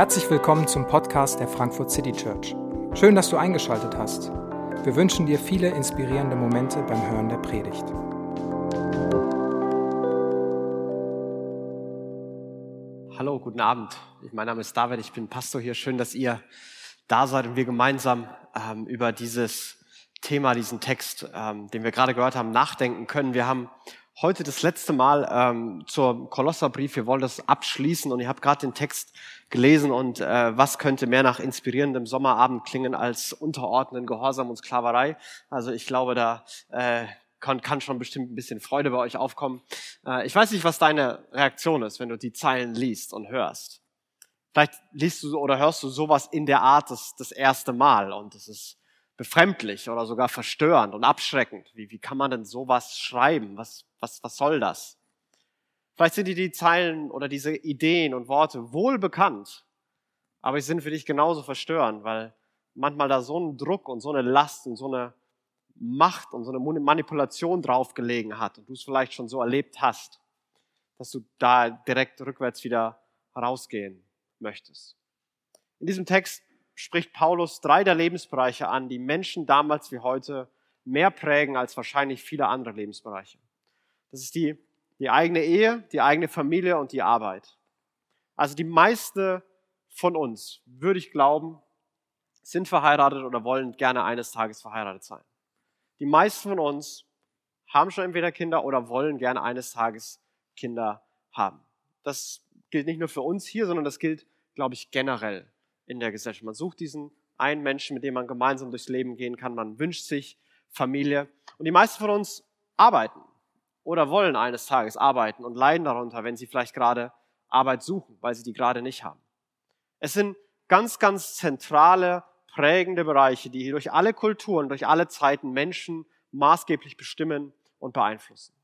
Herzlich willkommen zum Podcast der Frankfurt City Church. Schön, dass du eingeschaltet hast. Wir wünschen dir viele inspirierende Momente beim Hören der Predigt. Hallo, guten Abend. Mein Name ist David, ich bin Pastor hier. Schön, dass ihr da seid und wir gemeinsam ähm, über dieses Thema, diesen Text, ähm, den wir gerade gehört haben, nachdenken können. Wir haben heute das letzte Mal ähm, zur Kolosserbrief. Wir wollen das abschließen und ihr habt gerade den Text gelesen und äh, was könnte mehr nach inspirierendem Sommerabend klingen als unterordnen Gehorsam und Sklaverei. Also ich glaube, da äh, kann, kann schon bestimmt ein bisschen Freude bei euch aufkommen. Äh, ich weiß nicht, was deine Reaktion ist, wenn du die Zeilen liest und hörst. Vielleicht liest du oder hörst du sowas in der Art das, das erste Mal und es ist befremdlich oder sogar verstörend und abschreckend. Wie, wie kann man denn sowas schreiben? Was, was, was soll das? Vielleicht sind dir die Zeilen oder diese Ideen und Worte wohl bekannt, aber sie sind für dich genauso verstörend, weil manchmal da so ein Druck und so eine Last und so eine Macht und so eine Manipulation draufgelegen hat und du es vielleicht schon so erlebt hast, dass du da direkt rückwärts wieder rausgehen möchtest. In diesem Text spricht Paulus drei der Lebensbereiche an, die Menschen damals wie heute mehr prägen als wahrscheinlich viele andere Lebensbereiche. Das ist die, die eigene Ehe, die eigene Familie und die Arbeit. Also die meiste von uns, würde ich glauben, sind verheiratet oder wollen gerne eines Tages verheiratet sein. Die meisten von uns haben schon entweder Kinder oder wollen gerne eines Tages Kinder haben. Das gilt nicht nur für uns hier, sondern das gilt, glaube ich, generell in der Gesellschaft. Man sucht diesen einen Menschen, mit dem man gemeinsam durchs Leben gehen kann. Man wünscht sich Familie. Und die meisten von uns arbeiten oder wollen eines Tages arbeiten und leiden darunter, wenn sie vielleicht gerade Arbeit suchen, weil sie die gerade nicht haben. Es sind ganz, ganz zentrale, prägende Bereiche, die durch alle Kulturen, durch alle Zeiten Menschen maßgeblich bestimmen und beeinflussen.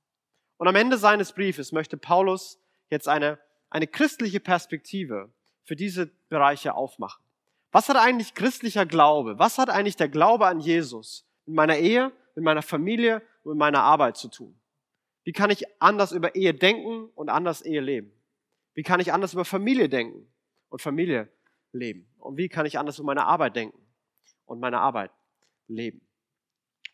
Und am Ende seines Briefes möchte Paulus jetzt eine, eine christliche Perspektive für diese Bereiche aufmachen. Was hat eigentlich christlicher Glaube? Was hat eigentlich der Glaube an Jesus mit meiner Ehe, mit meiner Familie und mit meiner Arbeit zu tun? Wie kann ich anders über Ehe denken und anders Ehe leben? Wie kann ich anders über Familie denken und Familie leben? Und wie kann ich anders über meine Arbeit denken und meine Arbeit leben?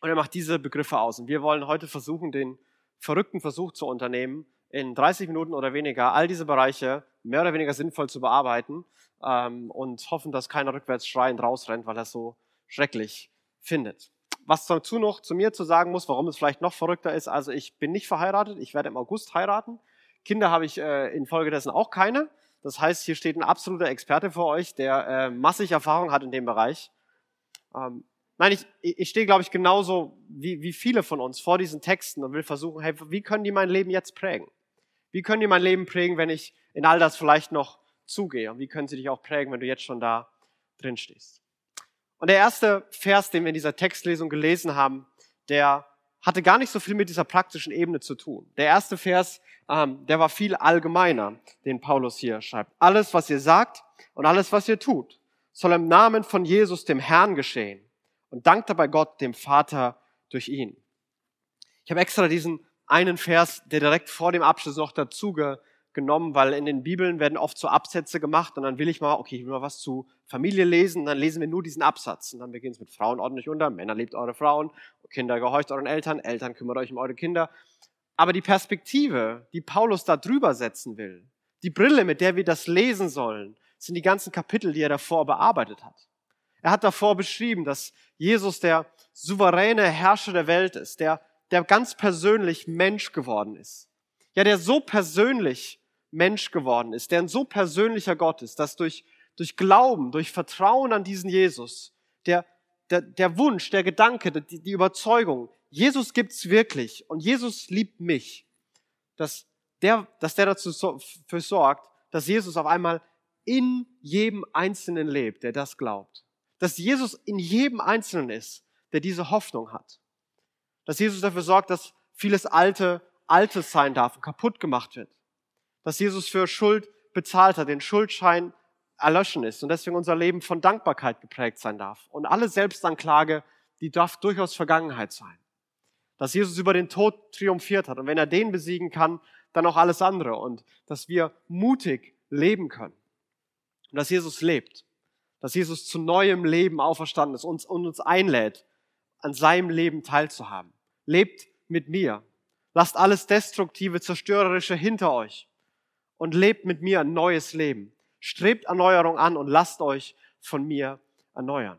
Und er macht diese Begriffe aus. Und wir wollen heute versuchen, den verrückten Versuch zu unternehmen, in 30 Minuten oder weniger all diese Bereiche mehr oder weniger sinnvoll zu bearbeiten ähm, und hoffen, dass keiner rückwärts schreiend rausrennt, weil er es so schrecklich findet. Was dazu noch zu mir zu sagen muss, warum es vielleicht noch verrückter ist, also ich bin nicht verheiratet, ich werde im August heiraten. Kinder habe ich äh, infolgedessen auch keine. Das heißt, hier steht ein absoluter Experte vor euch, der äh, massig Erfahrung hat in dem Bereich. Ähm, nein, ich, ich stehe, glaube ich, genauso wie, wie viele von uns vor diesen Texten und will versuchen, hey, wie können die mein Leben jetzt prägen? Wie können die mein Leben prägen, wenn ich in all das vielleicht noch zugehe? Und wie können sie dich auch prägen, wenn du jetzt schon da drin stehst? Und der erste Vers, den wir in dieser Textlesung gelesen haben, der hatte gar nicht so viel mit dieser praktischen Ebene zu tun. Der erste Vers, ähm, der war viel allgemeiner, den Paulus hier schreibt. Alles, was ihr sagt und alles, was ihr tut, soll im Namen von Jesus, dem Herrn, geschehen. Und dankt dabei Gott, dem Vater, durch ihn. Ich habe extra diesen einen Vers, der direkt vor dem Abschluss noch dazu genommen, weil in den Bibeln werden oft so Absätze gemacht und dann will ich mal, okay, ich will mal was zu Familie lesen, und dann lesen wir nur diesen Absatz und dann beginnt es mit Frauen ordentlich unter, Männer liebt eure Frauen, Kinder gehorcht euren Eltern, Eltern kümmert euch um eure Kinder. Aber die Perspektive, die Paulus da drüber setzen will, die Brille, mit der wir das lesen sollen, sind die ganzen Kapitel, die er davor bearbeitet hat. Er hat davor beschrieben, dass Jesus der souveräne Herrscher der Welt ist, der der ganz persönlich Mensch geworden ist. Ja, der so persönlich Mensch geworden ist, der ein so persönlicher Gott ist, dass durch, durch Glauben, durch Vertrauen an diesen Jesus, der, der, der Wunsch, der Gedanke, die, die Überzeugung, Jesus gibt's wirklich und Jesus liebt mich, dass der, dass der dazu für sorgt, dass Jesus auf einmal in jedem Einzelnen lebt, der das glaubt. Dass Jesus in jedem Einzelnen ist, der diese Hoffnung hat. Dass Jesus dafür sorgt, dass vieles Alte Altes sein darf und kaputt gemacht wird. Dass Jesus für Schuld bezahlt hat, den Schuldschein erlöschen ist und deswegen unser Leben von Dankbarkeit geprägt sein darf. Und alle Selbstanklage, die darf durchaus Vergangenheit sein. Dass Jesus über den Tod triumphiert hat und wenn er den besiegen kann, dann auch alles andere und dass wir mutig leben können. und dass Jesus lebt, dass Jesus zu neuem Leben auferstanden ist und uns einlädt, an seinem Leben teilzuhaben. Lebt mit mir. Lasst alles Destruktive, Zerstörerische hinter euch und lebt mit mir ein neues Leben. Strebt Erneuerung an und lasst euch von mir erneuern.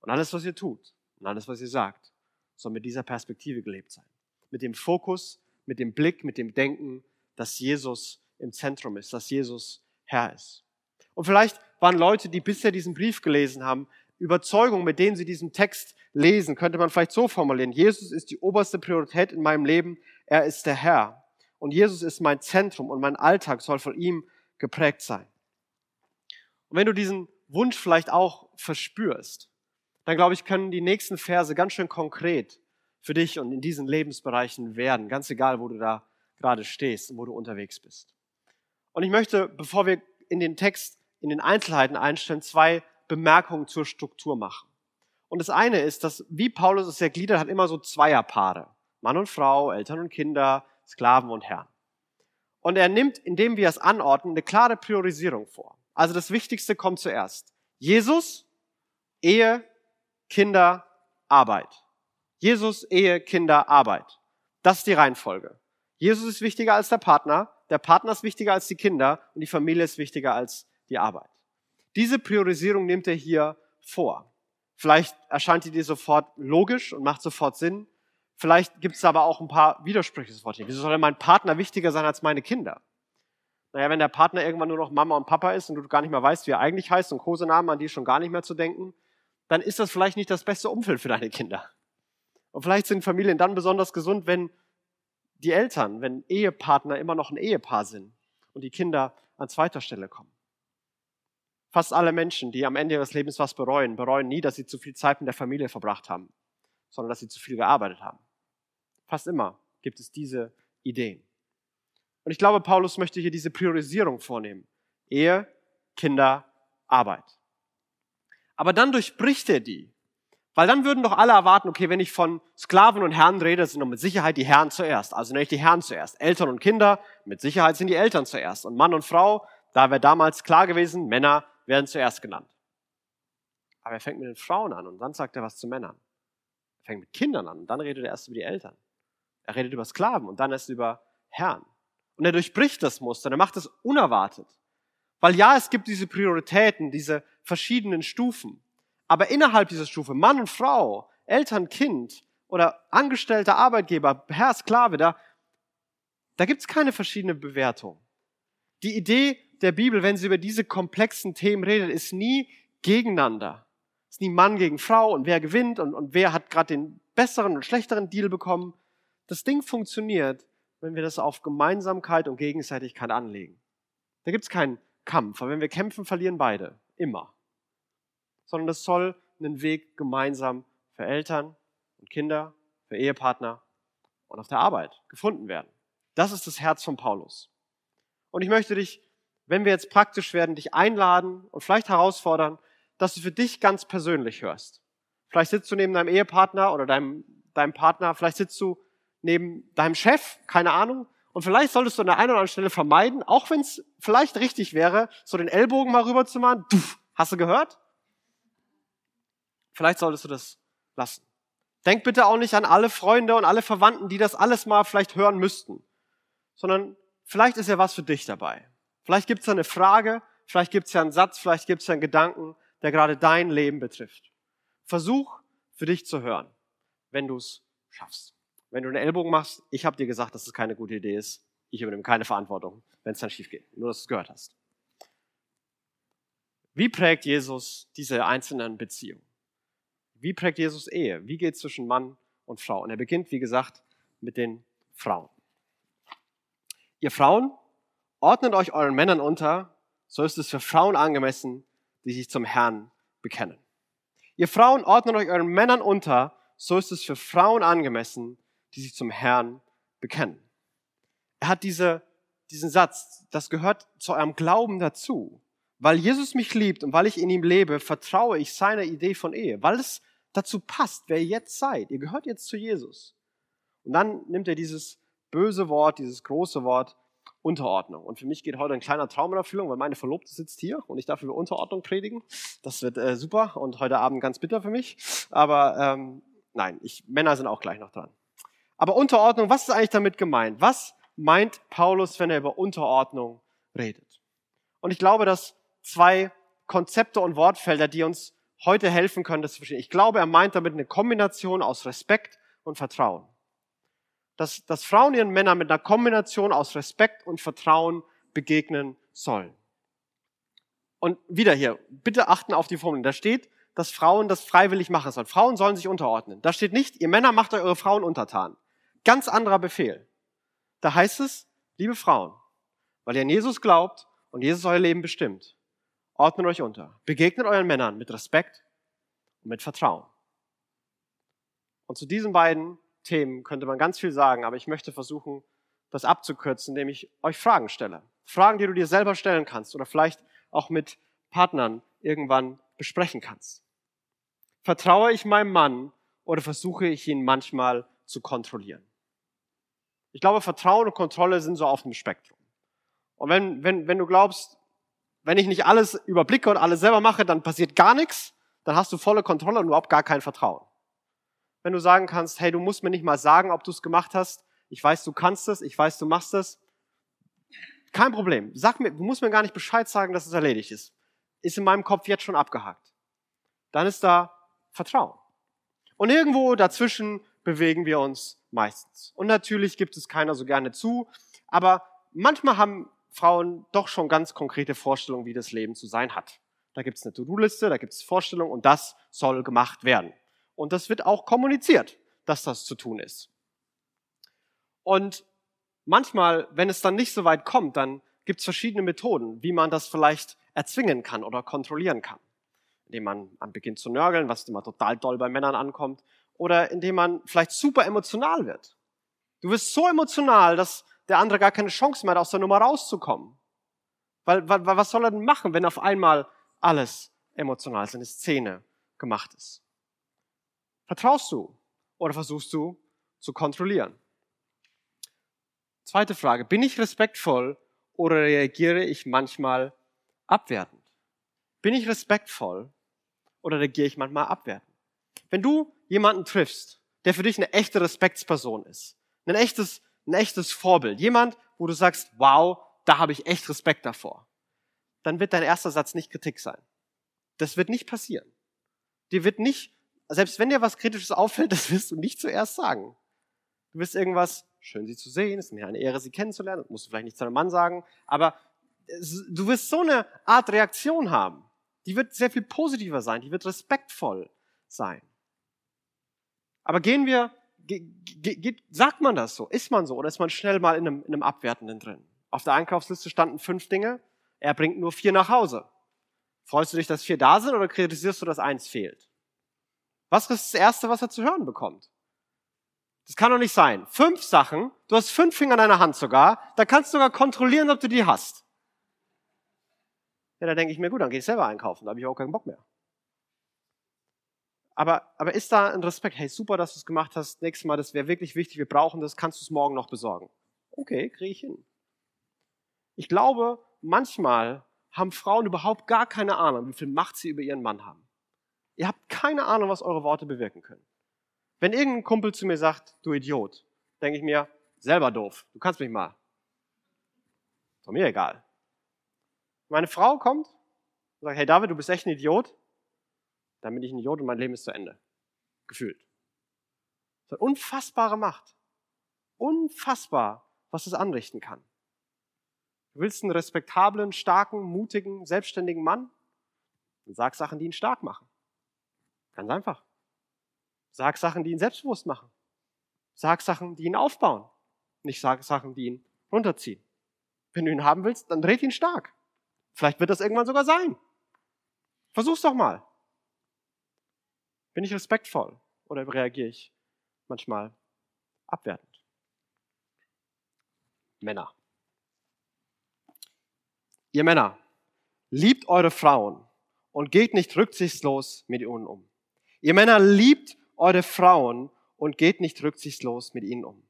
Und alles, was ihr tut und alles, was ihr sagt, soll mit dieser Perspektive gelebt sein. Mit dem Fokus, mit dem Blick, mit dem Denken, dass Jesus im Zentrum ist, dass Jesus Herr ist. Und vielleicht waren Leute, die bisher diesen Brief gelesen haben, Überzeugung, mit denen sie diesen Text lesen, könnte man vielleicht so formulieren. Jesus ist die oberste Priorität in meinem Leben. Er ist der Herr. Und Jesus ist mein Zentrum und mein Alltag soll von ihm geprägt sein. Und wenn du diesen Wunsch vielleicht auch verspürst, dann glaube ich, können die nächsten Verse ganz schön konkret für dich und in diesen Lebensbereichen werden, ganz egal, wo du da gerade stehst und wo du unterwegs bist. Und ich möchte, bevor wir in den Text, in den Einzelheiten einstellen, zwei Bemerkungen zur Struktur machen. Und das eine ist, dass, wie Paulus es ja gliedert, hat immer so Zweierpaare. Mann und Frau, Eltern und Kinder, Sklaven und Herren. Und er nimmt, indem wir es anordnen, eine klare Priorisierung vor. Also das Wichtigste kommt zuerst. Jesus, Ehe, Kinder, Arbeit. Jesus, Ehe, Kinder, Arbeit. Das ist die Reihenfolge. Jesus ist wichtiger als der Partner, der Partner ist wichtiger als die Kinder und die Familie ist wichtiger als die Arbeit. Diese Priorisierung nimmt er hier vor. Vielleicht erscheint die dir sofort logisch und macht sofort Sinn. Vielleicht gibt es aber auch ein paar Widersprüche sofort hier. Wieso soll denn mein Partner wichtiger sein als meine Kinder? Naja, wenn der Partner irgendwann nur noch Mama und Papa ist und du gar nicht mehr weißt, wie er eigentlich heißt und Kosenamen, an die schon gar nicht mehr zu denken, dann ist das vielleicht nicht das beste Umfeld für deine Kinder. Und vielleicht sind Familien dann besonders gesund, wenn die Eltern, wenn Ehepartner immer noch ein Ehepaar sind und die Kinder an zweiter Stelle kommen. Fast alle Menschen, die am Ende ihres Lebens was bereuen, bereuen nie, dass sie zu viel Zeit mit der Familie verbracht haben, sondern dass sie zu viel gearbeitet haben. Fast immer gibt es diese Ideen. Und ich glaube, Paulus möchte hier diese Priorisierung vornehmen. Ehe, Kinder, Arbeit. Aber dann durchbricht er die. Weil dann würden doch alle erwarten, okay, wenn ich von Sklaven und Herren rede, sind doch mit Sicherheit die Herren zuerst. Also nenne ich die Herren zuerst. Eltern und Kinder, mit Sicherheit sind die Eltern zuerst. Und Mann und Frau, da wäre damals klar gewesen, Männer werden zuerst genannt. Aber er fängt mit den Frauen an und dann sagt er was zu Männern. Er fängt mit Kindern an und dann redet er erst über die Eltern. Er redet über Sklaven und dann erst über Herren. Und er durchbricht das Muster, er macht es unerwartet. Weil ja, es gibt diese Prioritäten, diese verschiedenen Stufen. Aber innerhalb dieser Stufe, Mann und Frau, Eltern, Kind oder angestellter Arbeitgeber, Herr, Sklave, da, da gibt's keine verschiedene Bewertung. Die Idee der Bibel, wenn sie über diese komplexen Themen redet, ist nie gegeneinander. Ist nie Mann gegen Frau und wer gewinnt und, und wer hat gerade den besseren und schlechteren Deal bekommen. Das Ding funktioniert, wenn wir das auf Gemeinsamkeit und Gegenseitigkeit anlegen. Da gibt's keinen Kampf, weil wenn wir kämpfen, verlieren beide. Immer. Sondern das soll einen Weg gemeinsam für Eltern und Kinder, für Ehepartner und auf der Arbeit gefunden werden. Das ist das Herz von Paulus. Und ich möchte dich wenn wir jetzt praktisch werden, dich einladen und vielleicht herausfordern, dass du für dich ganz persönlich hörst. Vielleicht sitzt du neben deinem Ehepartner oder deinem, deinem Partner, vielleicht sitzt du neben deinem Chef, keine Ahnung. Und vielleicht solltest du an der einen oder anderen Stelle vermeiden, auch wenn es vielleicht richtig wäre, so den Ellbogen mal rüber zu machen. Duff, hast du gehört? Vielleicht solltest du das lassen. Denk bitte auch nicht an alle Freunde und alle Verwandten, die das alles mal vielleicht hören müssten, sondern vielleicht ist ja was für dich dabei. Vielleicht gibt es ja eine Frage, vielleicht gibt es ja einen Satz, vielleicht gibt es ja einen Gedanken, der gerade dein Leben betrifft. Versuch für dich zu hören, wenn du es schaffst. Wenn du einen Ellbogen machst, ich habe dir gesagt, dass es keine gute Idee ist. Ich übernehme keine Verantwortung, wenn es dann schief geht. Nur, dass du es gehört hast. Wie prägt Jesus diese einzelnen Beziehungen? Wie prägt Jesus Ehe? Wie geht es zwischen Mann und Frau? Und er beginnt, wie gesagt, mit den Frauen. Ihr Frauen, Ordnet euch euren Männern unter, so ist es für Frauen angemessen, die sich zum Herrn bekennen. Ihr Frauen ordnet euch euren Männern unter, so ist es für Frauen angemessen, die sich zum Herrn bekennen. Er hat diese, diesen Satz, das gehört zu eurem Glauben dazu. Weil Jesus mich liebt und weil ich in ihm lebe, vertraue ich seiner Idee von Ehe, weil es dazu passt, wer ihr jetzt seid. Ihr gehört jetzt zu Jesus. Und dann nimmt er dieses böse Wort, dieses große Wort Unterordnung. Und für mich geht heute ein kleiner Traum in Erfüllung, weil meine Verlobte sitzt hier und ich darf über Unterordnung predigen. Das wird äh, super und heute Abend ganz bitter für mich. Aber ähm, nein, ich, Männer sind auch gleich noch dran. Aber Unterordnung, was ist eigentlich damit gemeint? Was meint Paulus, wenn er über Unterordnung redet? Und ich glaube, dass zwei Konzepte und Wortfelder, die uns heute helfen können, das zu verstehen. Ich glaube, er meint damit eine Kombination aus Respekt und Vertrauen dass, dass Frauen ihren Männern mit einer Kombination aus Respekt und Vertrauen begegnen sollen. Und wieder hier, bitte achten auf die Formel. Da steht, dass Frauen das freiwillig machen sollen. Frauen sollen sich unterordnen. Da steht nicht, ihr Männer macht eure Frauen untertan. Ganz anderer Befehl. Da heißt es, liebe Frauen, weil ihr an Jesus glaubt und Jesus euer Leben bestimmt, ordnet euch unter. Begegnet euren Männern mit Respekt und mit Vertrauen. Und zu diesen beiden Themen könnte man ganz viel sagen, aber ich möchte versuchen, das abzukürzen, indem ich euch Fragen stelle. Fragen, die du dir selber stellen kannst oder vielleicht auch mit Partnern irgendwann besprechen kannst. Vertraue ich meinem Mann oder versuche ich ihn manchmal zu kontrollieren? Ich glaube, Vertrauen und Kontrolle sind so auf dem Spektrum. Und wenn, wenn, wenn du glaubst, wenn ich nicht alles überblicke und alles selber mache, dann passiert gar nichts, dann hast du volle Kontrolle und überhaupt gar kein Vertrauen wenn du sagen kannst, hey, du musst mir nicht mal sagen, ob du es gemacht hast. Ich weiß, du kannst es, ich weiß, du machst es. Kein Problem. Sag mir, du musst mir gar nicht Bescheid sagen, dass es erledigt ist. Ist in meinem Kopf jetzt schon abgehakt. Dann ist da Vertrauen. Und irgendwo dazwischen bewegen wir uns meistens. Und natürlich gibt es keiner so gerne zu, aber manchmal haben Frauen doch schon ganz konkrete Vorstellungen, wie das Leben zu sein hat. Da gibt es eine To-Do-Liste, da gibt es Vorstellungen und das soll gemacht werden. Und das wird auch kommuniziert, dass das zu tun ist. Und manchmal, wenn es dann nicht so weit kommt, dann gibt es verschiedene Methoden, wie man das vielleicht erzwingen kann oder kontrollieren kann. Indem man beginnt zu nörgeln, was immer total doll bei Männern ankommt, oder indem man vielleicht super emotional wird. Du wirst so emotional, dass der andere gar keine Chance mehr hat, aus der Nummer rauszukommen. Weil, weil was soll er denn machen, wenn auf einmal alles emotional ist, eine Szene gemacht ist? Vertraust du oder versuchst du zu kontrollieren? Zweite Frage, bin ich respektvoll oder reagiere ich manchmal abwertend? Bin ich respektvoll oder reagiere ich manchmal abwertend? Wenn du jemanden triffst, der für dich eine echte Respektsperson ist, ein echtes, ein echtes Vorbild, jemand, wo du sagst, wow, da habe ich echt Respekt davor, dann wird dein erster Satz nicht Kritik sein. Das wird nicht passieren. Dir wird nicht selbst wenn dir was Kritisches auffällt, das wirst du nicht zuerst sagen. Du wirst irgendwas, schön sie zu sehen, ist mir eine Ehre, sie kennenzulernen, das musst du vielleicht nicht zu einem Mann sagen, aber du wirst so eine Art Reaktion haben. Die wird sehr viel positiver sein, die wird respektvoll sein. Aber gehen wir, geht, sagt man das so? Ist man so? Oder ist man schnell mal in einem, in einem Abwertenden drin? Auf der Einkaufsliste standen fünf Dinge, er bringt nur vier nach Hause. Freust du dich, dass vier da sind oder kritisierst du, dass eins fehlt? Was ist das Erste, was er zu hören bekommt? Das kann doch nicht sein. Fünf Sachen, du hast fünf Finger in deiner Hand sogar, da kannst du sogar kontrollieren, ob du die hast. Ja, da denke ich mir, gut, dann gehe ich selber einkaufen, da habe ich auch keinen Bock mehr. Aber, aber ist da ein Respekt? Hey, super, dass du es gemacht hast. Nächstes Mal, das wäre wirklich wichtig, wir brauchen das, kannst du es morgen noch besorgen? Okay, kriege ich hin. Ich glaube, manchmal haben Frauen überhaupt gar keine Ahnung, wie viel Macht sie über ihren Mann haben. Ihr habt keine Ahnung, was eure Worte bewirken können. Wenn irgendein Kumpel zu mir sagt, du Idiot, denke ich mir, selber doof, du kannst mich mal. Ist mir egal. Meine Frau kommt und sagt, hey David, du bist echt ein Idiot. Dann bin ich ein Idiot und mein Leben ist zu Ende. Gefühlt. Das hat unfassbare Macht. Unfassbar, was es anrichten kann. Du willst einen respektablen, starken, mutigen, selbstständigen Mann? Dann sag Sachen, die ihn stark machen. Ganz einfach. Sag Sachen, die ihn selbstbewusst machen. Sag Sachen, die ihn aufbauen. Nicht sag Sachen, die ihn runterziehen. Wenn du ihn haben willst, dann dreht ihn stark. Vielleicht wird das irgendwann sogar sein. Versuch's doch mal. Bin ich respektvoll oder reagiere ich manchmal abwertend? Männer. Ihr Männer, liebt eure Frauen und geht nicht rücksichtslos mit ihnen um. Ihr Männer liebt eure Frauen und geht nicht rücksichtslos mit ihnen um.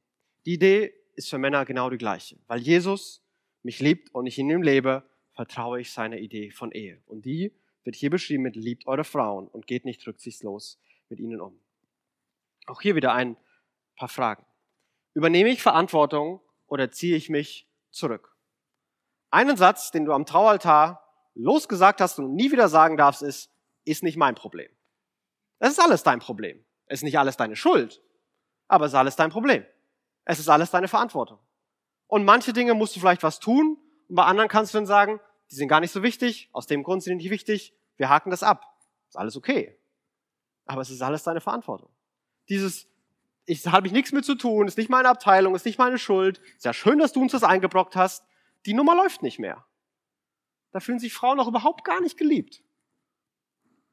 Die Idee ist für Männer genau die gleiche, weil Jesus mich liebt und ich in ihm lebe, vertraue ich seiner Idee von Ehe. Und die wird hier beschrieben mit liebt eure Frauen und geht nicht rücksichtslos mit ihnen um. Auch hier wieder ein paar Fragen. Übernehme ich Verantwortung oder ziehe ich mich zurück? Einen Satz, den du am Traualtar losgesagt hast und nie wieder sagen darfst, ist, ist nicht mein Problem. Es ist alles dein Problem. Es ist nicht alles deine Schuld, aber es ist alles dein Problem. Es ist alles deine Verantwortung. Und manche Dinge musst du vielleicht was tun und bei anderen kannst du dann sagen, die sind gar nicht so wichtig, aus dem Grund sind die nicht wichtig, wir haken das ab. Ist alles okay. Aber es ist alles deine Verantwortung. Dieses, ich habe ich nichts mit zu tun, ist nicht meine Abteilung, ist nicht meine Schuld. Ist ja schön, dass du uns das eingebrockt hast. Die Nummer läuft nicht mehr. Da fühlen sich Frauen auch überhaupt gar nicht geliebt.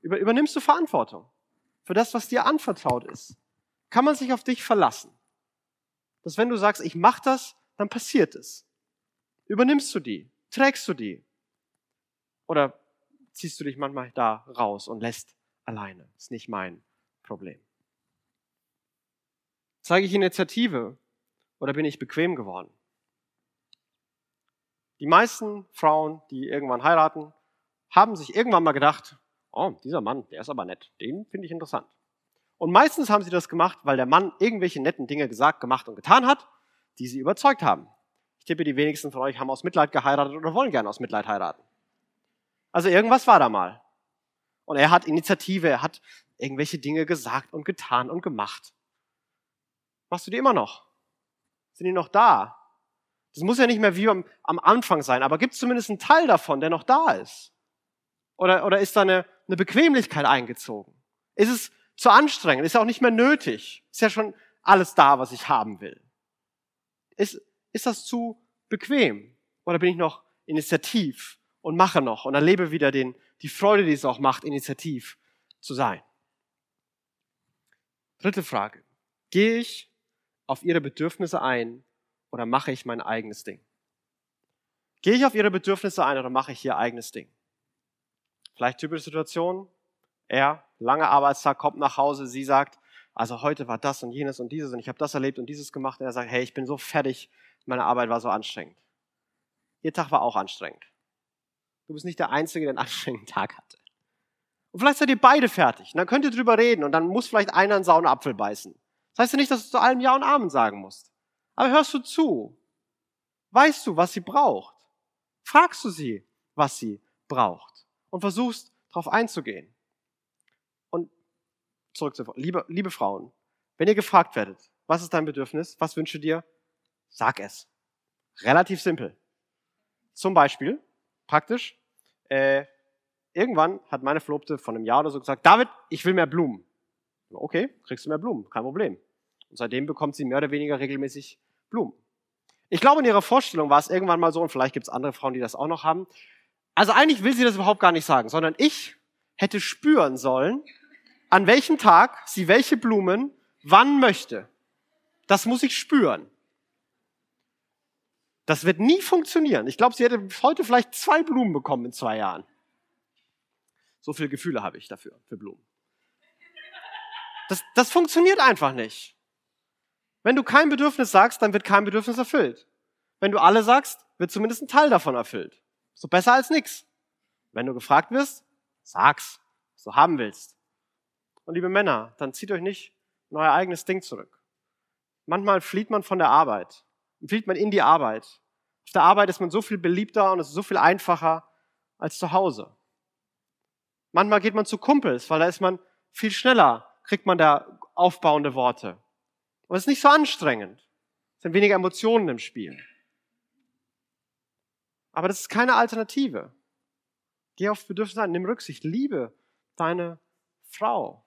Über, übernimmst du Verantwortung für das, was dir anvertraut ist? Kann man sich auf dich verlassen? Dass wenn du sagst, ich mach das, dann passiert es. Übernimmst du die? Trägst du die? Oder ziehst du dich manchmal da raus und lässt alleine? Ist nicht mein Problem. Zeige ich Initiative oder bin ich bequem geworden? Die meisten Frauen, die irgendwann heiraten, haben sich irgendwann mal gedacht, oh, dieser Mann, der ist aber nett, den finde ich interessant. Und meistens haben sie das gemacht, weil der Mann irgendwelche netten Dinge gesagt, gemacht und getan hat, die sie überzeugt haben. Ich tippe, die wenigsten von euch haben aus Mitleid geheiratet oder wollen gerne aus Mitleid heiraten. Also irgendwas war da mal. Und er hat Initiative, er hat irgendwelche Dinge gesagt und getan und gemacht. Machst du die immer noch? Sind die noch da? Das muss ja nicht mehr wie am, Anfang sein, aber gibt es zumindest einen Teil davon, der noch da ist? Oder, oder ist da eine, eine Bequemlichkeit eingezogen? Ist es zu anstrengend? Ist ja auch nicht mehr nötig? Ist ja schon alles da, was ich haben will? Ist, ist das zu bequem? Oder bin ich noch initiativ und mache noch und erlebe wieder den, die Freude, die es auch macht, initiativ zu sein? Dritte Frage. Gehe ich auf ihre Bedürfnisse ein oder mache ich mein eigenes Ding? Gehe ich auf ihre Bedürfnisse ein oder mache ich ihr eigenes Ding? Vielleicht typische Situation. Er, langer Arbeitstag, kommt nach Hause, sie sagt, also heute war das und jenes und dieses und ich habe das erlebt und dieses gemacht. Und er sagt, hey, ich bin so fertig, meine Arbeit war so anstrengend. Ihr Tag war auch anstrengend. Du bist nicht der Einzige, der einen anstrengenden Tag hatte. Und vielleicht seid ihr beide fertig. Und dann könnt ihr drüber reden und dann muss vielleicht einer einen sauren Apfel beißen. Das heißt ja nicht, dass du zu allem Ja und Amen sagen musst. Aber hörst du zu? Weißt du, was sie braucht? Fragst du sie, was sie braucht? Und versuchst, darauf einzugehen. Und zurück zu, liebe, liebe Frauen, wenn ihr gefragt werdet, was ist dein Bedürfnis, was wünsche dir, sag es. Relativ simpel. Zum Beispiel, praktisch, äh, irgendwann hat meine Verlobte von einem Jahr oder so gesagt, David, ich will mehr Blumen. Okay, kriegst du mehr Blumen, kein Problem. Und seitdem bekommt sie mehr oder weniger regelmäßig Blumen. Ich glaube, in ihrer Vorstellung war es irgendwann mal so, und vielleicht gibt es andere Frauen, die das auch noch haben. Also eigentlich will sie das überhaupt gar nicht sagen, sondern ich hätte spüren sollen, an welchem Tag sie welche Blumen wann möchte. Das muss ich spüren. Das wird nie funktionieren. Ich glaube, sie hätte heute vielleicht zwei Blumen bekommen in zwei Jahren. So viele Gefühle habe ich dafür, für Blumen. Das, das funktioniert einfach nicht. Wenn du kein Bedürfnis sagst, dann wird kein Bedürfnis erfüllt. Wenn du alle sagst, wird zumindest ein Teil davon erfüllt. So besser als nichts. Wenn du gefragt wirst, sag's, was du haben willst. Und liebe Männer, dann zieht euch nicht in euer eigenes Ding zurück. Manchmal flieht man von der Arbeit. Flieht man in die Arbeit. Auf der Arbeit ist man so viel beliebter und es ist so viel einfacher als zu Hause. Manchmal geht man zu Kumpels, weil da ist man viel schneller, kriegt man da aufbauende Worte. Und es ist nicht so anstrengend. Es sind weniger Emotionen im Spiel. Aber das ist keine Alternative. Geh auf Bedürfnisse ein, nimm Rücksicht, liebe deine Frau.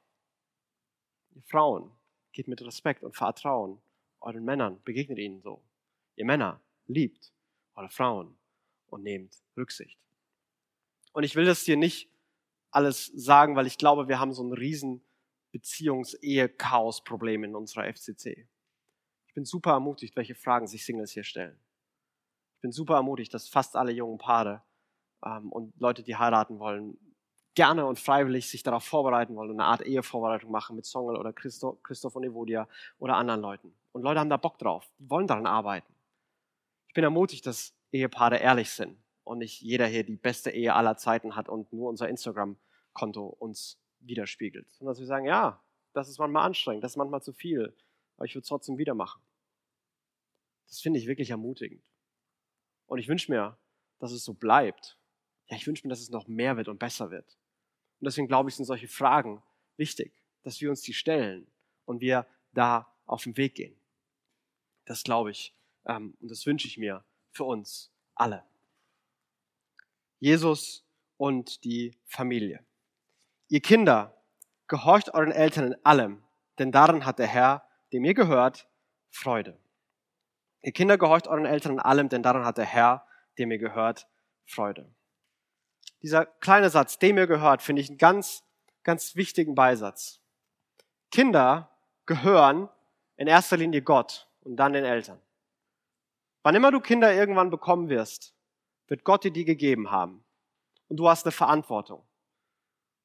Ihr Frauen, geht mit Respekt und Vertrauen euren Männern, begegnet ihnen so. Ihr Männer, liebt eure Frauen und nehmt Rücksicht. Und ich will das hier nicht alles sagen, weil ich glaube, wir haben so einen riesen Beziehungs-Ehe-Chaos-Problem in unserer FCC. Ich bin super ermutigt, welche Fragen sich Singles hier stellen. Ich bin super ermutigt, dass fast alle jungen Paare ähm, und Leute, die heiraten wollen, gerne und freiwillig sich darauf vorbereiten wollen, eine Art Ehevorbereitung machen mit Songel oder Christo, Christoph und Evodia oder anderen Leuten. Und Leute haben da Bock drauf, wollen daran arbeiten. Ich bin ermutigt, dass Ehepaare ehrlich sind und nicht jeder hier die beste Ehe aller Zeiten hat und nur unser Instagram-Konto uns widerspiegelt. Sondern dass wir sagen, ja, das ist manchmal anstrengend, das ist manchmal zu viel, aber ich würde es trotzdem wieder machen. Das finde ich wirklich ermutigend. Und ich wünsche mir, dass es so bleibt. Ja, ich wünsche mir, dass es noch mehr wird und besser wird. Und deswegen glaube ich, sind solche Fragen wichtig, dass wir uns die stellen und wir da auf den Weg gehen. Das glaube ich und das wünsche ich mir für uns alle. Jesus und die Familie. Ihr Kinder, gehorcht euren Eltern in allem, denn daran hat der Herr, dem ihr gehört, Freude. Ihr Kinder, gehorcht euren Eltern in allem, denn daran hat der Herr, dem ihr gehört, Freude. Dieser kleine Satz, dem ihr gehört, finde ich einen ganz, ganz wichtigen Beisatz. Kinder gehören in erster Linie Gott und dann den Eltern. Wann immer du Kinder irgendwann bekommen wirst, wird Gott dir die gegeben haben. Und du hast eine Verantwortung.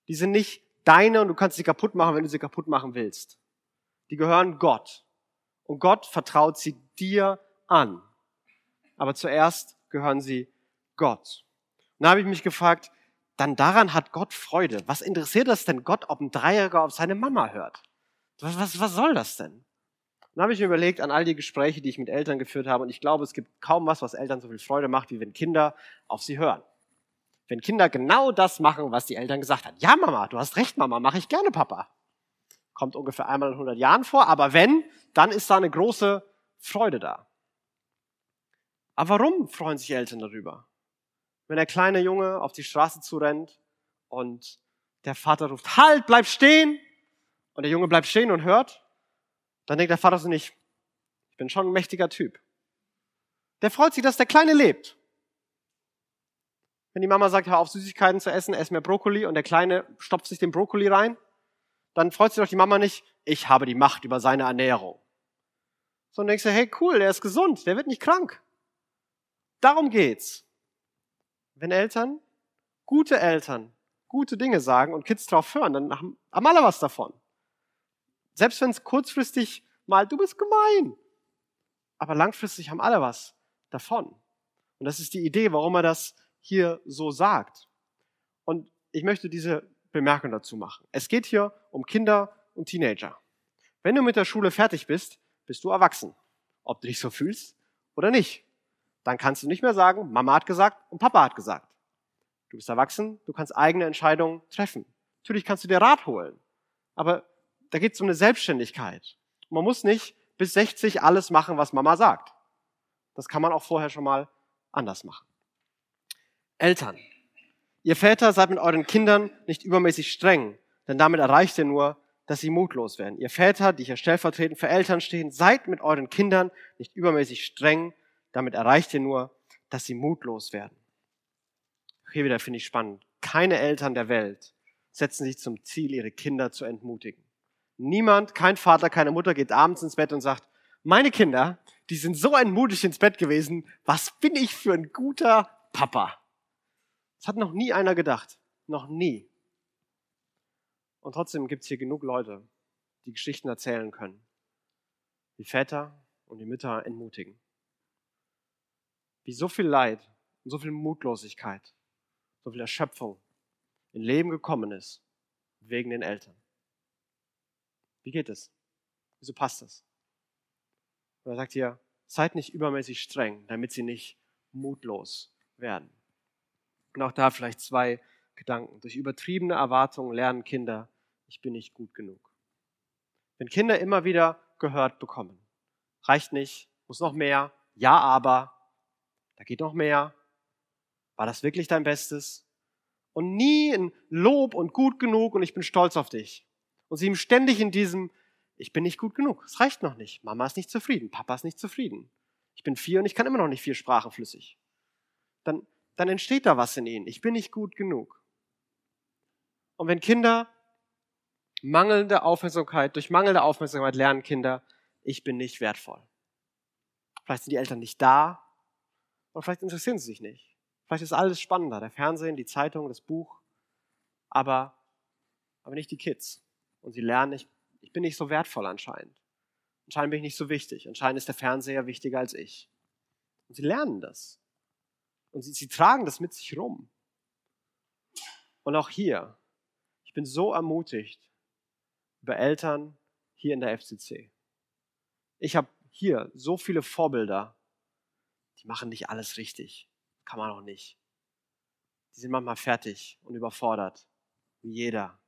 Die sind nicht deine und du kannst sie kaputt machen, wenn du sie kaputt machen willst. Die gehören Gott. Und Gott vertraut sie dir an. Aber zuerst gehören sie Gott. Und da habe ich mich gefragt, dann daran hat Gott Freude. Was interessiert das denn Gott, ob ein Dreijähriger auf seine Mama hört? Was, was, was soll das denn? Und habe ich mir überlegt an all die Gespräche, die ich mit Eltern geführt habe, und ich glaube, es gibt kaum was, was Eltern so viel Freude macht, wie wenn Kinder auf sie hören. Wenn Kinder genau das machen, was die Eltern gesagt haben. Ja, Mama, du hast recht, Mama, mache ich gerne, Papa. Kommt ungefähr einmal in 100 Jahren vor, aber wenn, dann ist da eine große Freude da. Aber warum freuen sich Eltern darüber? Wenn der kleine Junge auf die Straße zurennt und der Vater ruft, halt, bleib stehen, und der Junge bleibt stehen und hört, dann denkt der Vater so nicht, ich bin schon ein mächtiger Typ. Der freut sich, dass der Kleine lebt. Wenn die Mama sagt, hör auf Süßigkeiten zu essen, ess mehr Brokkoli und der Kleine stopft sich den Brokkoli rein, dann freut sich doch die Mama nicht, ich habe die Macht über seine Ernährung. Sondern denkst du, hey cool, der ist gesund, der wird nicht krank. Darum geht's. Wenn Eltern, gute Eltern, gute Dinge sagen und Kids drauf hören, dann haben, haben alle was davon. Selbst wenn es kurzfristig mal, du bist gemein. Aber langfristig haben alle was davon. Und das ist die Idee, warum er das hier so sagt. Und ich möchte diese Bemerkung dazu machen. Es geht hier um Kinder und Teenager. Wenn du mit der Schule fertig bist, bist du erwachsen. Ob du dich so fühlst oder nicht. Dann kannst du nicht mehr sagen, Mama hat gesagt und Papa hat gesagt. Du bist erwachsen, du kannst eigene Entscheidungen treffen. Natürlich kannst du dir Rat holen. Aber da geht es um eine Selbstständigkeit. Man muss nicht bis 60 alles machen, was Mama sagt. Das kann man auch vorher schon mal anders machen. Eltern, ihr Väter seid mit euren Kindern nicht übermäßig streng, denn damit erreicht ihr nur, dass sie mutlos werden. Ihr Väter, die hier stellvertretend für Eltern stehen, seid mit euren Kindern nicht übermäßig streng, damit erreicht ihr nur, dass sie mutlos werden. Hier wieder finde ich spannend. Keine Eltern der Welt setzen sich zum Ziel, ihre Kinder zu entmutigen. Niemand, kein Vater, keine Mutter geht abends ins Bett und sagt, meine Kinder, die sind so entmutigt ins Bett gewesen, was bin ich für ein guter Papa? Das hat noch nie einer gedacht. Noch nie. Und trotzdem gibt es hier genug Leute, die Geschichten erzählen können. Die Väter und die Mütter entmutigen. Wie so viel Leid und so viel Mutlosigkeit, so viel Erschöpfung in Leben gekommen ist, wegen den Eltern. Wie geht es? Wieso passt das? Und er sagt hier, seid nicht übermäßig streng, damit sie nicht mutlos werden. Und auch da vielleicht zwei Gedanken. Durch übertriebene Erwartungen lernen Kinder, ich bin nicht gut genug. Wenn Kinder immer wieder gehört bekommen, reicht nicht, muss noch mehr, ja aber, da geht noch mehr, war das wirklich dein Bestes? Und nie ein Lob und gut genug und ich bin stolz auf dich und sie ihm ständig in diesem, ich bin nicht gut genug, es reicht noch nicht, Mama ist nicht zufrieden, Papa ist nicht zufrieden, ich bin vier und ich kann immer noch nicht vier Sprachen flüssig, dann, dann entsteht da was in ihnen, ich bin nicht gut genug. Und wenn Kinder mangelnde Aufmerksamkeit, durch mangelnde Aufmerksamkeit lernen Kinder, ich bin nicht wertvoll. Vielleicht sind die Eltern nicht da, oder vielleicht interessieren sie sich nicht. Vielleicht ist alles spannender, der Fernsehen, die Zeitung, das Buch, aber, aber nicht die Kids und sie lernen, ich, ich bin nicht so wertvoll anscheinend. Anscheinend bin ich nicht so wichtig. Anscheinend ist der Fernseher wichtiger als ich. Und sie lernen das. Und sie, sie tragen das mit sich rum. Und auch hier, ich bin so ermutigt über Eltern hier in der FCC. Ich habe hier so viele Vorbilder, die machen nicht alles richtig. Kann man auch nicht. Die sind manchmal fertig und überfordert, wie jeder.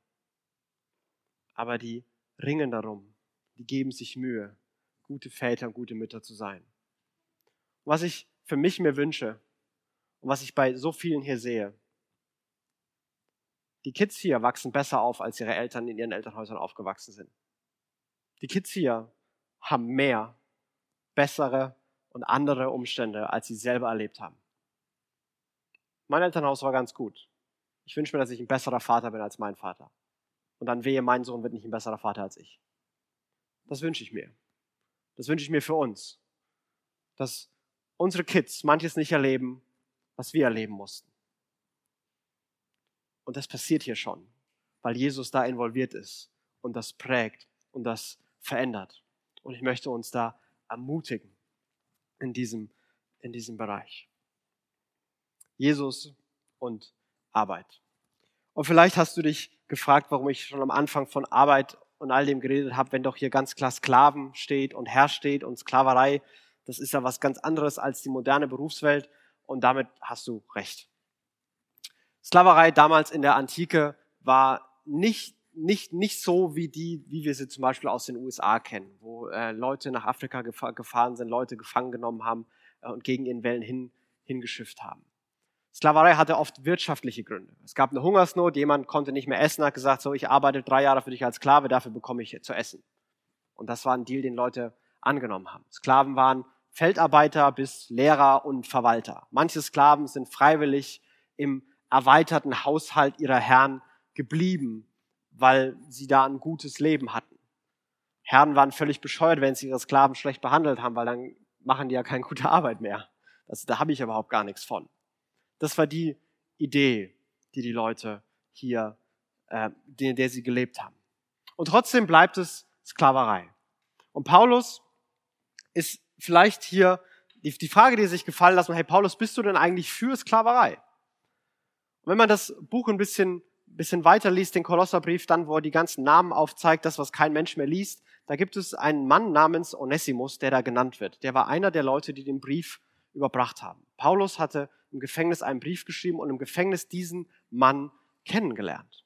Aber die ringen darum, die geben sich Mühe, gute Väter und gute Mütter zu sein. Und was ich für mich mir wünsche und was ich bei so vielen hier sehe, die Kids hier wachsen besser auf, als ihre Eltern in ihren Elternhäusern aufgewachsen sind. Die Kids hier haben mehr, bessere und andere Umstände, als sie selber erlebt haben. Mein Elternhaus war ganz gut. Ich wünsche mir, dass ich ein besserer Vater bin als mein Vater. Und dann wehe, mein Sohn wird nicht ein besserer Vater als ich. Das wünsche ich mir. Das wünsche ich mir für uns. Dass unsere Kids manches nicht erleben, was wir erleben mussten. Und das passiert hier schon, weil Jesus da involviert ist und das prägt und das verändert. Und ich möchte uns da ermutigen in diesem, in diesem Bereich. Jesus und Arbeit. Und vielleicht hast du dich gefragt, warum ich schon am Anfang von Arbeit und all dem geredet habe, wenn doch hier ganz klar Sklaven steht und Herr steht und Sklaverei, das ist ja was ganz anderes als die moderne Berufswelt und damit hast du recht. Sklaverei damals in der Antike war nicht, nicht, nicht so wie die, wie wir sie zum Beispiel aus den USA kennen, wo äh, Leute nach Afrika gefahren sind, Leute gefangen genommen haben äh, und gegen ihren Wellen hin, hingeschifft haben. Sklaverei hatte oft wirtschaftliche Gründe. Es gab eine Hungersnot, jemand konnte nicht mehr essen, hat gesagt, so, ich arbeite drei Jahre für dich als Sklave, dafür bekomme ich zu essen. Und das war ein Deal, den Leute angenommen haben. Sklaven waren Feldarbeiter bis Lehrer und Verwalter. Manche Sklaven sind freiwillig im erweiterten Haushalt ihrer Herren geblieben, weil sie da ein gutes Leben hatten. Herren waren völlig bescheuert, wenn sie ihre Sklaven schlecht behandelt haben, weil dann machen die ja keine gute Arbeit mehr. Das, da habe ich überhaupt gar nichts von. Das war die Idee, die die Leute hier, äh, in der sie gelebt haben. Und trotzdem bleibt es Sklaverei. Und Paulus ist vielleicht hier die, Frage, die sich gefallen lassen, hey Paulus, bist du denn eigentlich für Sklaverei? Und wenn man das Buch ein bisschen, bisschen weiter liest, den Kolosserbrief, dann, wo er die ganzen Namen aufzeigt, das, was kein Mensch mehr liest, da gibt es einen Mann namens Onesimus, der da genannt wird. Der war einer der Leute, die den Brief überbracht haben. Paulus hatte im Gefängnis einen Brief geschrieben und im Gefängnis diesen Mann kennengelernt.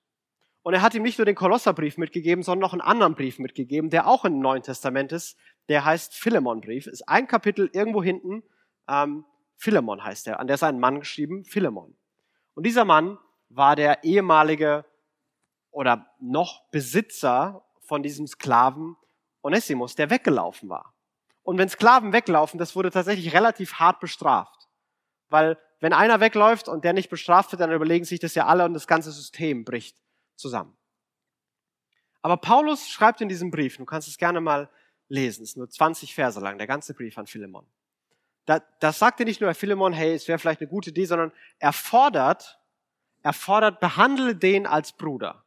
Und er hat ihm nicht nur den Kolosserbrief mitgegeben, sondern noch einen anderen Brief mitgegeben, der auch im Neuen Testament ist. Der heißt Philemonbrief. Ist ein Kapitel irgendwo hinten. Ähm, Philemon heißt er. An der ist ein Mann geschrieben, Philemon. Und dieser Mann war der ehemalige oder noch Besitzer von diesem Sklaven Onesimus, der weggelaufen war. Und wenn Sklaven weglaufen, das wurde tatsächlich relativ hart bestraft. Weil wenn einer wegläuft und der nicht bestraft wird, dann überlegen sich das ja alle und das ganze System bricht zusammen. Aber Paulus schreibt in diesem Brief, du kannst es gerne mal lesen, es ist nur 20 Verse lang, der ganze Brief an Philemon. Da, das sagt er nicht nur Philemon, hey, es wäre vielleicht eine gute Idee, sondern er fordert, er fordert, behandle den als Bruder.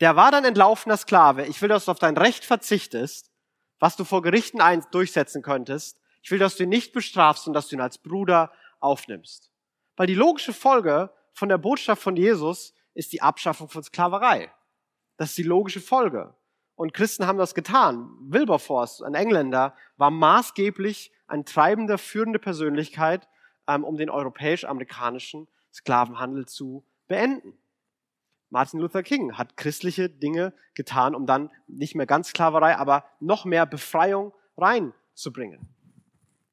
Der war dann entlaufener Sklave. Ich will, dass du auf dein Recht verzichtest, was du vor Gerichten ein durchsetzen könntest. Ich will, dass du ihn nicht bestrafst und dass du ihn als Bruder aufnimmst. Weil die logische Folge von der Botschaft von Jesus ist die Abschaffung von Sklaverei. Das ist die logische Folge. Und Christen haben das getan. Wilberforce, ein Engländer, war maßgeblich ein treibender, führende Persönlichkeit, ähm, um den europäisch-amerikanischen Sklavenhandel zu beenden. Martin Luther King hat christliche Dinge getan, um dann nicht mehr ganz Sklaverei, aber noch mehr Befreiung reinzubringen.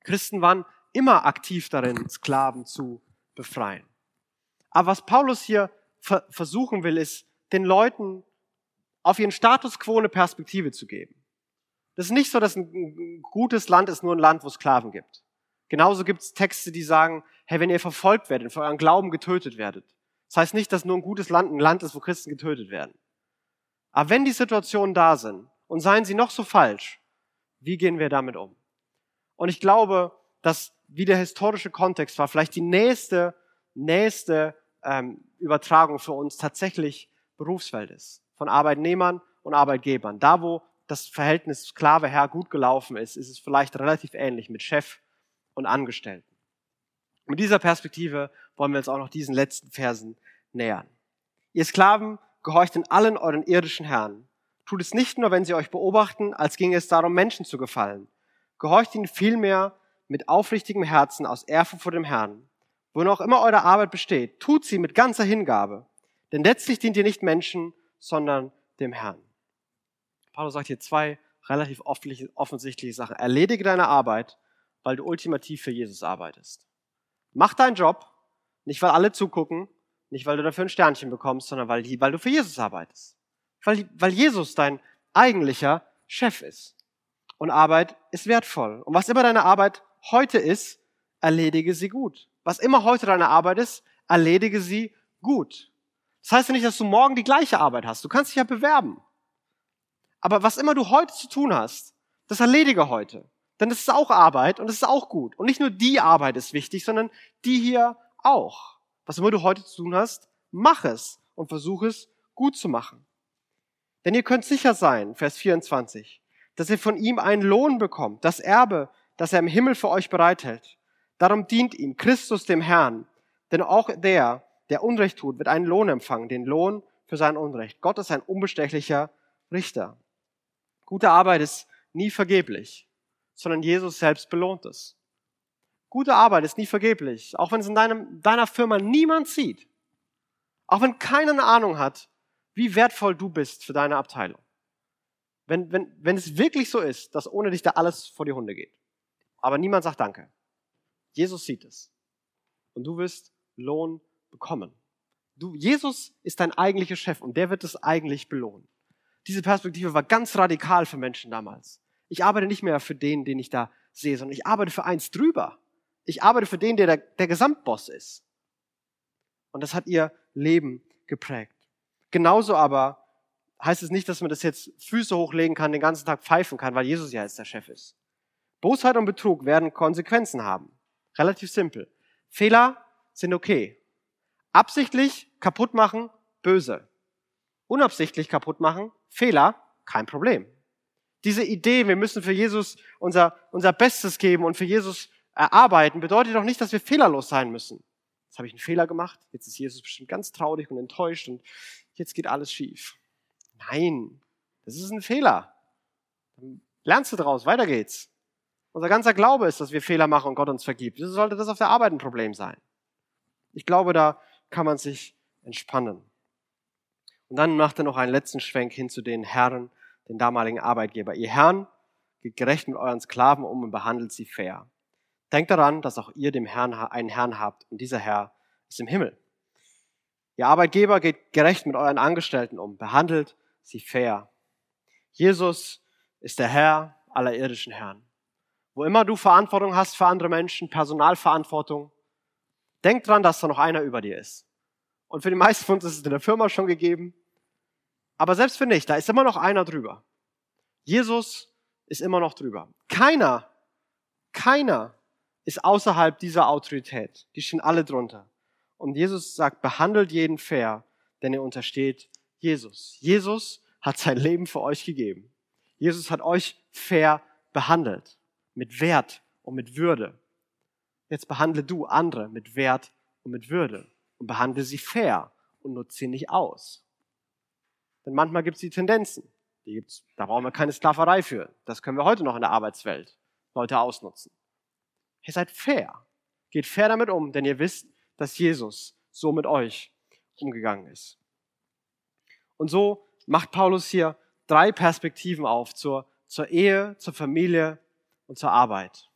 Christen waren immer aktiv darin, Sklaven zu befreien. Aber was Paulus hier ver versuchen will, ist, den Leuten auf ihren Status quo eine Perspektive zu geben. Das ist nicht so, dass ein gutes Land ist nur ein Land, wo es Sklaven gibt. Genauso gibt es Texte, die sagen, hey, wenn ihr verfolgt werdet, für euren Glauben getötet werdet. Das heißt nicht, dass nur ein gutes Land ein Land ist, wo Christen getötet werden. Aber wenn die Situationen da sind und seien sie noch so falsch, wie gehen wir damit um? Und ich glaube, dass wie der historische Kontext war, vielleicht die nächste, nächste ähm, Übertragung für uns tatsächlich Berufsfeld ist. Von Arbeitnehmern und Arbeitgebern. Da, wo das Verhältnis Sklave-Herr gut gelaufen ist, ist es vielleicht relativ ähnlich mit Chef und Angestellten. Mit dieser Perspektive wollen wir uns auch noch diesen letzten Versen nähern. Ihr Sklaven, gehorcht in allen euren irdischen Herren. Tut es nicht nur, wenn sie euch beobachten, als ginge es darum, Menschen zu gefallen. Gehorcht ihnen vielmehr mit aufrichtigem Herzen aus Ehrfurcht vor dem Herrn. Wo noch immer eure Arbeit besteht, tut sie mit ganzer Hingabe. Denn letztlich dient ihr nicht Menschen, sondern dem Herrn. Paulus sagt hier zwei relativ offensichtliche Sachen. Erledige deine Arbeit, weil du ultimativ für Jesus arbeitest. Mach deinen Job, nicht weil alle zugucken, nicht weil du dafür ein Sternchen bekommst, sondern weil, weil du für Jesus arbeitest. Weil, weil Jesus dein eigentlicher Chef ist. Und Arbeit ist wertvoll. Und was immer deine Arbeit heute ist, erledige sie gut. Was immer heute deine Arbeit ist, erledige sie gut. Das heißt ja nicht, dass du morgen die gleiche Arbeit hast. Du kannst dich ja bewerben. Aber was immer du heute zu tun hast, das erledige heute. Denn das ist auch Arbeit und das ist auch gut. Und nicht nur die Arbeit ist wichtig, sondern die hier auch. Was immer du heute zu tun hast, mach es und versuch es gut zu machen. Denn ihr könnt sicher sein, Vers 24, dass ihr von ihm einen Lohn bekommt, das Erbe, das er im Himmel für euch bereithält. Darum dient ihm Christus dem Herrn. Denn auch der, der Unrecht tut, wird einen Lohn empfangen, den Lohn für sein Unrecht. Gott ist ein unbestechlicher Richter. Gute Arbeit ist nie vergeblich, sondern Jesus selbst belohnt es. Gute Arbeit ist nie vergeblich, auch wenn es in deinem, deiner Firma niemand sieht. Auch wenn keiner eine Ahnung hat, wie wertvoll du bist für deine Abteilung. Wenn, wenn, wenn es wirklich so ist, dass ohne dich da alles vor die Hunde geht. Aber niemand sagt Danke. Jesus sieht es. Und du wirst Lohn bekommen. Du, Jesus ist dein eigentlicher Chef und der wird es eigentlich belohnen. Diese Perspektive war ganz radikal für Menschen damals. Ich arbeite nicht mehr für den, den ich da sehe, sondern ich arbeite für eins drüber. Ich arbeite für den, der der, der Gesamtboss ist. Und das hat ihr Leben geprägt. Genauso aber heißt es nicht, dass man das jetzt Füße hochlegen kann, den ganzen Tag pfeifen kann, weil Jesus ja jetzt der Chef ist. Bosheit und Betrug werden Konsequenzen haben. Relativ simpel. Fehler sind okay. Absichtlich kaputt machen, böse. Unabsichtlich kaputt machen, Fehler, kein Problem. Diese Idee, wir müssen für Jesus unser, unser Bestes geben und für Jesus erarbeiten, bedeutet doch nicht, dass wir fehlerlos sein müssen. Jetzt habe ich einen Fehler gemacht, jetzt ist Jesus bestimmt ganz traurig und enttäuscht und jetzt geht alles schief. Nein, das ist ein Fehler. Lernst du daraus, weiter geht's. Unser ganzer Glaube ist, dass wir Fehler machen und Gott uns vergibt. Wieso sollte das auf der Arbeit ein Problem sein? Ich glaube, da kann man sich entspannen. Und dann macht er noch einen letzten Schwenk hin zu den Herren, den damaligen Arbeitgeber. Ihr Herrn geht gerecht mit euren Sklaven um und behandelt sie fair. Denkt daran, dass auch ihr dem Herrn einen Herrn habt und dieser Herr ist im Himmel. Ihr Arbeitgeber geht gerecht mit euren Angestellten um, behandelt sie fair. Jesus ist der Herr aller irdischen Herren. Wo immer du Verantwortung hast für andere Menschen, Personalverantwortung, denk dran, dass da noch einer über dir ist. Und für die meisten von uns ist es in der Firma schon gegeben. Aber selbst für nicht, da ist immer noch einer drüber. Jesus ist immer noch drüber. Keiner, keiner ist außerhalb dieser Autorität. Die stehen alle drunter. Und Jesus sagt, behandelt jeden fair, denn er untersteht Jesus. Jesus hat sein Leben für euch gegeben. Jesus hat euch fair behandelt. Mit Wert und mit Würde. Jetzt behandle du andere mit Wert und mit Würde. Und behandle sie fair und nutze sie nicht aus. Denn manchmal gibt es die Tendenzen. Die gibt's, da brauchen wir keine Sklaverei für. Das können wir heute noch in der Arbeitswelt. Leute ausnutzen. Ihr seid fair. Geht fair damit um, denn ihr wisst, dass Jesus so mit euch umgegangen ist. Und so macht Paulus hier drei Perspektiven auf zur, zur Ehe, zur Familie und zur Arbeit.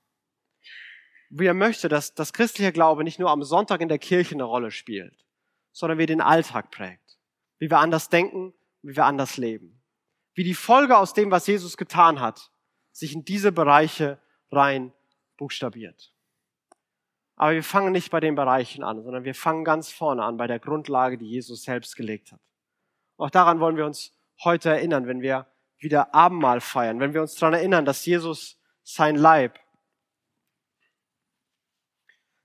Wie er möchte, dass das christliche Glaube nicht nur am Sonntag in der Kirche eine Rolle spielt, sondern wie den Alltag prägt. Wie wir anders denken, wie wir anders leben. Wie die Folge aus dem, was Jesus getan hat, sich in diese Bereiche rein buchstabiert. Aber wir fangen nicht bei den Bereichen an, sondern wir fangen ganz vorne an, bei der Grundlage, die Jesus selbst gelegt hat. Auch daran wollen wir uns heute erinnern, wenn wir wieder Abendmahl feiern, wenn wir uns daran erinnern, dass Jesus sein Leib,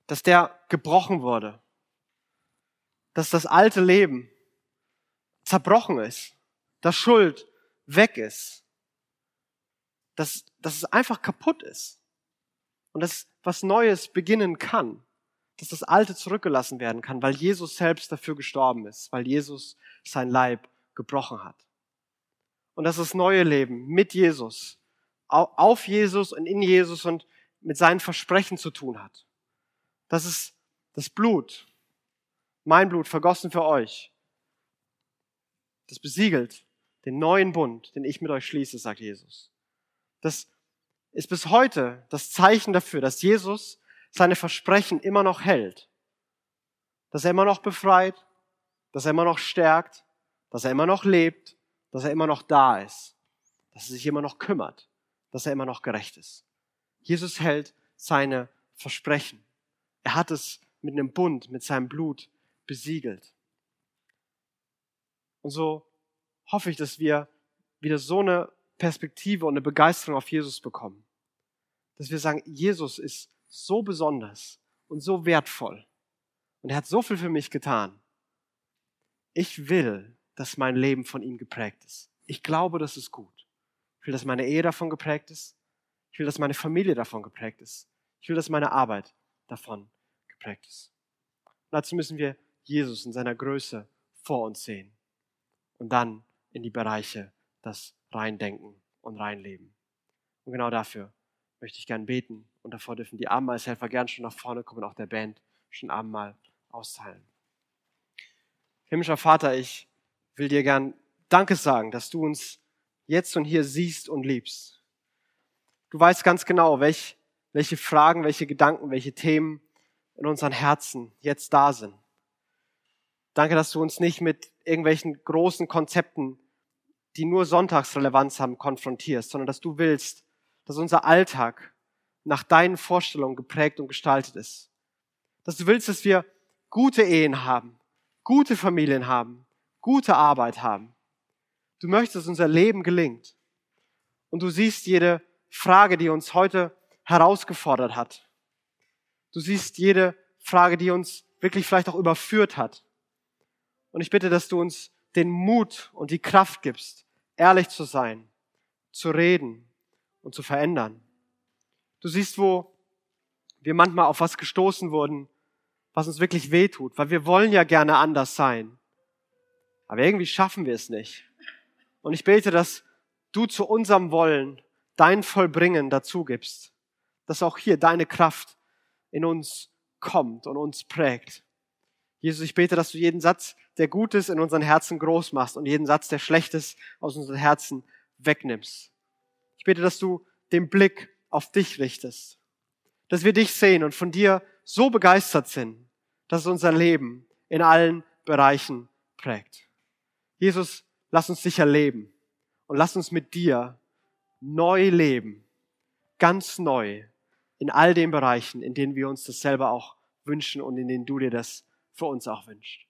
dass der gebrochen wurde, dass das alte Leben zerbrochen ist, dass Schuld weg ist, dass, dass es einfach kaputt ist und dass was Neues beginnen kann. dass das Alte zurückgelassen werden kann, weil Jesus selbst dafür gestorben ist, weil Jesus sein Leib gebrochen hat. Und dass das neue Leben mit Jesus, auf Jesus und in Jesus und mit seinen Versprechen zu tun hat. Das ist das Blut, mein Blut vergossen für euch. Das besiegelt den neuen Bund, den ich mit euch schließe, sagt Jesus. Das ist bis heute das Zeichen dafür, dass Jesus seine Versprechen immer noch hält. Dass er immer noch befreit, dass er immer noch stärkt, dass er immer noch lebt, dass er immer noch da ist, dass er sich immer noch kümmert, dass er immer noch gerecht ist. Jesus hält seine Versprechen. Er hat es mit einem Bund, mit seinem Blut besiegelt. Und so hoffe ich, dass wir wieder so eine Perspektive und eine Begeisterung auf Jesus bekommen. Dass wir sagen, Jesus ist so besonders und so wertvoll. Und er hat so viel für mich getan. Ich will, dass mein Leben von ihm geprägt ist. Ich glaube, das ist gut. Will, dass meine Ehe davon geprägt ist. Ich will, dass meine Familie davon geprägt ist. Ich will, dass meine Arbeit davon geprägt ist. Und dazu müssen wir Jesus in seiner Größe vor uns sehen. Und dann in die Bereiche das Reindenken und Reinleben. Und genau dafür möchte ich gern beten. Und davor dürfen die Abendmahlshelfer gern schon nach vorne kommen, auch der Band schon Abendmahl austeilen. Himmlischer Vater, ich will dir gern Danke sagen, dass du uns jetzt und hier siehst und liebst. Du weißt ganz genau, welch, welche Fragen, welche Gedanken, welche Themen in unseren Herzen jetzt da sind. Danke, dass du uns nicht mit irgendwelchen großen Konzepten, die nur Sonntagsrelevanz haben, konfrontierst, sondern dass du willst, dass unser Alltag nach deinen Vorstellungen geprägt und gestaltet ist. Dass du willst, dass wir gute Ehen haben, gute Familien haben, gute Arbeit haben. Du möchtest, dass unser Leben gelingt. Und du siehst jede Frage, die uns heute herausgefordert hat. Du siehst jede Frage, die uns wirklich vielleicht auch überführt hat. Und ich bitte, dass du uns den Mut und die Kraft gibst, ehrlich zu sein, zu reden und zu verändern. Du siehst, wo wir manchmal auf was gestoßen wurden, was uns wirklich wehtut, weil wir wollen ja gerne anders sein. Aber irgendwie schaffen wir es nicht. Und ich bete, dass du zu unserem Wollen dein Vollbringen dazu gibst, dass auch hier deine Kraft in uns kommt und uns prägt. Jesus, ich bete, dass du jeden Satz, der gut ist, in unseren Herzen groß machst und jeden Satz, der schlecht ist, aus unseren Herzen wegnimmst. Ich bete, dass du den Blick auf dich richtest, dass wir dich sehen und von dir so begeistert sind, dass es unser Leben in allen Bereichen prägt. Jesus, lass uns dich erleben und lass uns mit dir neu leben, ganz neu in all den Bereichen, in denen wir uns das selber auch wünschen und in denen du dir das für uns auch wünscht.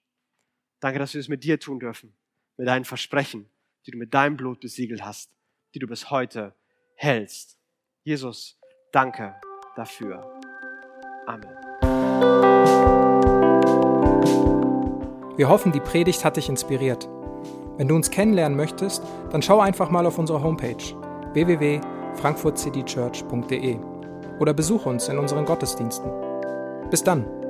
Danke, dass wir es mit dir tun dürfen, mit deinen Versprechen, die du mit deinem Blut besiegelt hast, die du bis heute hältst. Jesus, danke dafür. Amen. Wir hoffen, die Predigt hat dich inspiriert. Wenn du uns kennenlernen möchtest, dann schau einfach mal auf unsere Homepage www.frankfurtcitychurch.de oder besuche uns in unseren Gottesdiensten. Bis dann!